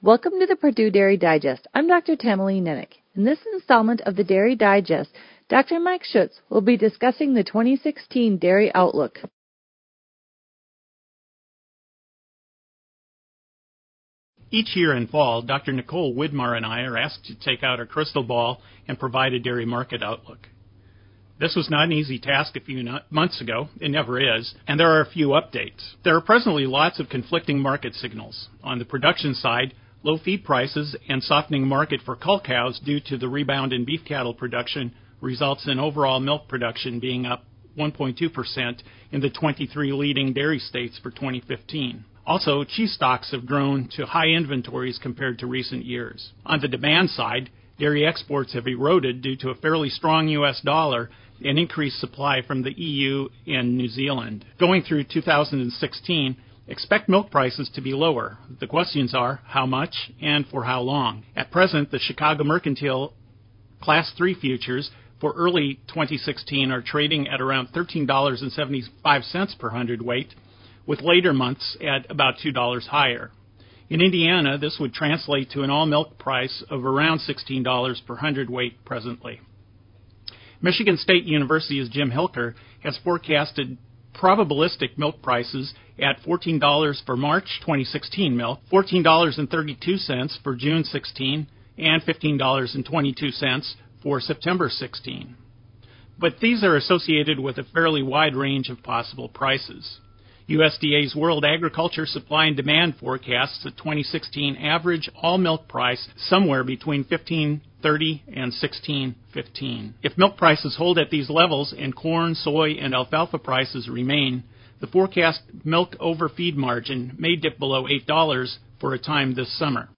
Welcome to the Purdue Dairy Digest. I'm Dr. Tamilee Nennich. In this installment of the Dairy Digest, Dr. Mike Schutz will be discussing the 2016 Dairy Outlook. Each year in fall, Dr. Nicole Widmar and I are asked to take out our crystal ball and provide a dairy market outlook. This was not an easy task a few months ago. It never is. And there are a few updates. There are presently lots of conflicting market signals. On the production side, Low feed prices and softening market for cull cows due to the rebound in beef cattle production results in overall milk production being up 1.2% in the 23 leading dairy states for 2015. Also, cheese stocks have grown to high inventories compared to recent years. On the demand side, dairy exports have eroded due to a fairly strong U.S. dollar and increased supply from the EU and New Zealand. Going through 2016, Expect milk prices to be lower. The questions are how much and for how long. At present, the Chicago Mercantile Class 3 futures for early 2016 are trading at around $13.75 per hundredweight, with later months at about $2 higher. In Indiana, this would translate to an all milk price of around $16 per hundredweight presently. Michigan State University's Jim Hilker has forecasted probabilistic milk prices at $14 for March 2016 milk, $14.32 for June 16, and $15.22 for September 16. But these are associated with a fairly wide range of possible prices. USDA's World Agriculture Supply and Demand forecasts a 2016 average all milk price somewhere between 15.30 and 16.15. If milk prices hold at these levels and corn, soy, and alfalfa prices remain, the forecast milk overfeed margin may dip below $8 for a time this summer.